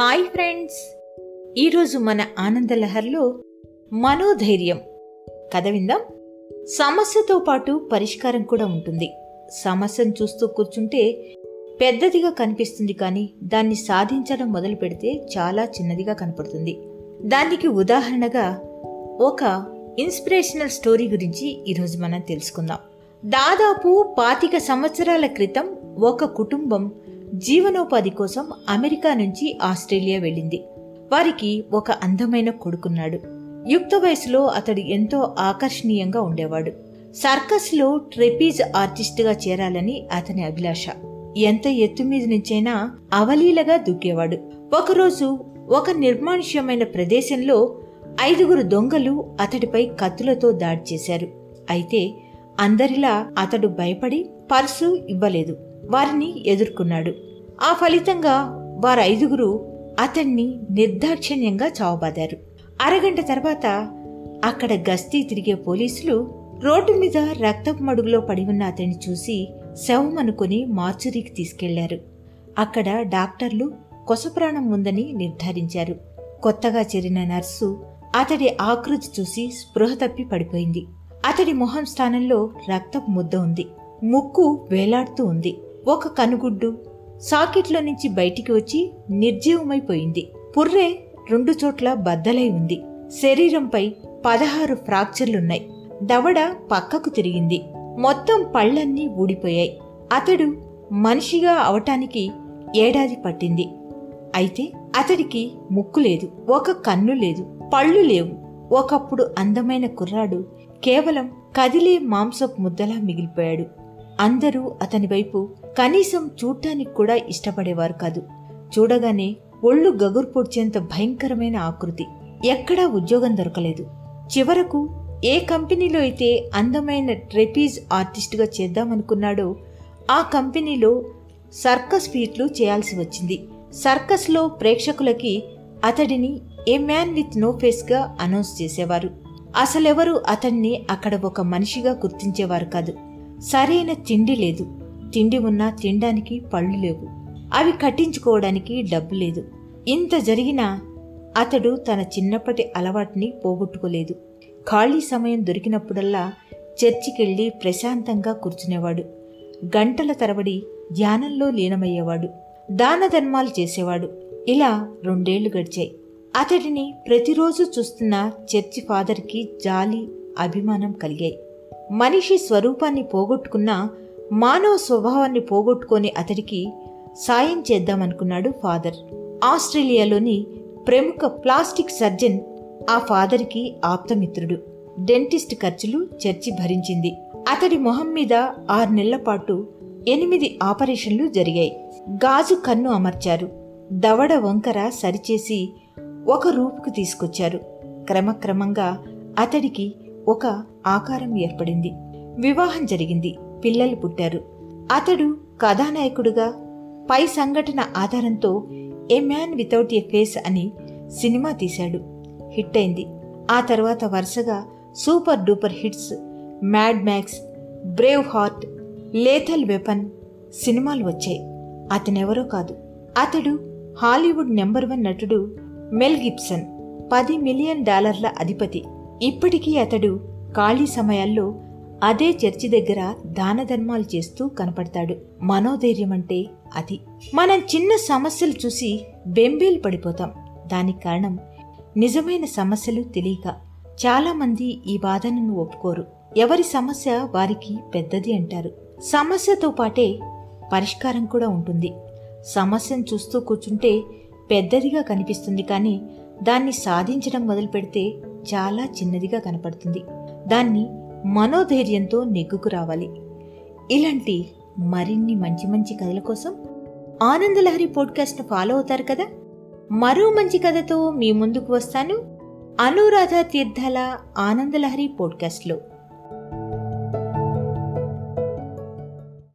Hi friends. ఈరోజు మన ఆనందలహర్లో మనోధైర్యం. కథ విందాం. సమస్యతో పాటు పరిష్కారం కూడా ఉంటుంది. సమస్యను చూస్తూ కూర్చుంటే పెద్దదిగా కనిపిస్తుంది కానీ దాన్ని సాధించడం మొదలు పెడితే చాలా చిన్నదిగా కనపడుతుంది. దానికి ఉదాహరణగా ఒక ఇన్స్పిరేషనల్ స్టోరీ గురించి ఈరోజు మనం తెలుసుకుందాం. దాదాపు పాతిక సంవత్సరాల క్రితం ఒక కుటుంబం జీవనోపాధి కోసం అమెరికా నుంచి ఆస్ట్రేలియా వెళ్ళింది. వారికి ఒక అందమైన కొడుకున్నాడు. యుక్త వయసులో అతడు ఎంతో ఆకర్షణీయంగా ఉండేవాడు. సర్కస్లో ట్రెపీజ్ ఆర్టిస్ట్గా చేరాలని అతని అభిలాష. ఎంత ఎత్తు మీద నుంచైనా అవలీలగా దూకేవాడు. ఒకరోజు ఒక నిర్మానుష్యమైన ప్రదేశంలో ఐదుగురు దొంగలు అతడిపై కత్తులతో దాడి చేశారు. అయితే అందరిలా అతడు భయపడి పర్సు ఇవ్వలేదు. వారిని ఎదుర్కొన్నాడు. ఆ ఫలితంగా వారు ఐదుగురు అతన్ని నిర్దాక్షిణ్యంగా చావబాదారు. అరగంట తర్వాత అక్కడ గస్తీ తిరిగే పోలీసులు రోడ్డు మీద రక్తపు మడుగులో పడి ఉన్న అతన్ని చూసి శవం అనుకుని మార్చురీకి తీసుకెళ్ళారు. అక్కడ డాక్టర్లు కొసప్రాణం ఉందని నిర్ధారించారు. కొత్తగా చేరిన నర్సు అతడి ఆకృతి చూసి స్పృహ తప్పి పడిపోయింది. అతడి మొహం స్థానంలో రక్తపు ముద్ద ఉంది. ముక్కు వేలాడుతూ ఉంది. ఒక కనుగుడ్డు సాకెట్లో నుంచి బయటికి వచ్చి నిర్జీవమైపోయింది. పుర్రే రెండు చోట్ల బద్దలై ఉంది. శరీరంపై పదహారు ఫ్రాక్చర్లున్నాయి. దవడ పక్కకు తిరిగింది. మొత్తం పళ్ళన్నీ ఊడిపోయాయి. అతడు మనిషిగా అవటానికి ఏడాది పట్టింది. అయితే అతడికి ముక్కు లేదు ఒక కన్ను లేదు పళ్ళు లేవు. ఒకప్పుడు అందమైన కుర్రాడు కేవలం కదిలే మాంసపు ముద్దలా మిగిలిపోయాడు. అందరూ అతని వైపు కనీసం చూడటానికి కూడా ఇష్టపడేవారు కాదు. చూడగానే ఒళ్ళు గగురు పొడిచేంత భయంకరమైన ఆకృతి. ఎక్కడా ఉద్యోగం దొరకలేదు. చివరకు ఏ కంపెనీలో అయితే అందమైన ట్రెపీజ్ ఆర్టిస్ట్గా చేద్దామనుకున్నాడో ఆ కంపెనీలో సర్కస్ ఫీట్లు చేయాల్సి వచ్చింది. సర్కస్లో ప్రేక్షకులకి అతడిని ఏ మ్యాన్ విత్ నో ఫేస్గా అనౌన్స్ చేసేవారు. అసలెవరు అతన్ని అక్కడ ఒక మనిషిగా గుర్తించేవారు కాదు. సరైన తిండి లేదు. తిండి ఉన్నా తినడానికి పళ్ళు లేవు. అవి కట్టించుకోవడానికి డబ్బు లేదు. ఇంత జరిగినా అతడు తన చిన్నప్పటి అలవాటుని పోగొట్టుకోలేదు. ఖాళీ సమయం దొరికినప్పుడల్లా చర్చికెళ్ళి ప్రశాంతంగా కూర్చునేవాడు. గంటల తరబడి ధ్యానంలో లీనమయ్యేవాడు. దాన ధర్మాలు చేసేవాడు. ఇలా రెండేళ్ళు గడిచాయి. అతడిని ప్రతిరోజు చూస్తున్న చర్చి ఫాదర్కి జాలి అభిమానం కలిగాయి. మనిషి స్వరూపాన్ని పోగొట్టుకున్న మానవ స్వభావాన్ని పోగొట్టుకొని అతడికి సాయం చేద్దామనుకున్నాడు ఫాదర్. ఆస్ట్రేలియాలోని ప్రముఖ ప్లాస్టిక్ సర్జన్ ఆ ఫాదర్కి ఆప్తమిత్రుడు. డెంటిస్ట్ ఖర్చులు చర్చి భరించింది. అతడి మొహం మీద ఆరు నెలల పాటు ఎనిమిది ఆపరేషన్లు జరిగాయి. గాజు కన్ను అమర్చారు. దవడ వంకర సరిచేసి ఒక రూపుకు తీసుకొచ్చారు. క్రమక్రమంగా అతడికి ఒక ఆకారం ఏర్పడింది. వివాహం జరిగింది. పిల్లలు పుట్టారు. అతడు కథానాయకుడుగా పై సంఘటన ఆధారంతో a man without a face అని సినిమా తీశాడు. హిట్ అయింది. ఆ తర్వాత వరుసగా super duper hits Mad Max Braveheart lethal weapon సినిమాలు వచ్చాయి. అతనెవరో కాదు. అతడు హాలీవుడ్ నెంబర్ వన్ నటుడు మెల్ గిబ్సన్ పది మిలియన్ డాలర్ల అధిపతి. ఇప్పటికీ అతడు ఖాళీ సమయాల్లో అదే చర్చి దగ్గర దాన ధర్మాలు చేస్తూ కనపడతాడు. మనోధైర్యం అంటే అది. మనం చిన్న సమస్యలు చూసి బెంబేలు పడిపోతాం. దానికి కారణం నిజమైన సమస్యలు తెలియక. చాలామంది ఈ బాధను ఒప్పుకోరు. ఎవరి సమస్య వారికి పెద్దది అంటారు. సమస్యతో పాటే పరిష్కారం కూడా ఉంటుంది. సమస్యను చూస్తూ కూర్చుంటే పెద్దదిగా కనిపిస్తుంది కానీ దాన్ని సాధించడం మొదలు పెడితే చాలా చిన్నదిగా కనపడుతుంది. దాన్ని మనోధైర్యంతో నెగ్గుకు రావాలి. ఇలాంటి మరిన్ని మంచి మంచి కథల కోసం ఆనందలహరి పోడ్కాస్ట్ను ఫాలో అవుతారు కదా? మరో మంచి కథతో మీ ముందుకు వస్తాను. అనురాధ తీర్థాల ఆనందలహరి పోడ్కాస్ట్లో.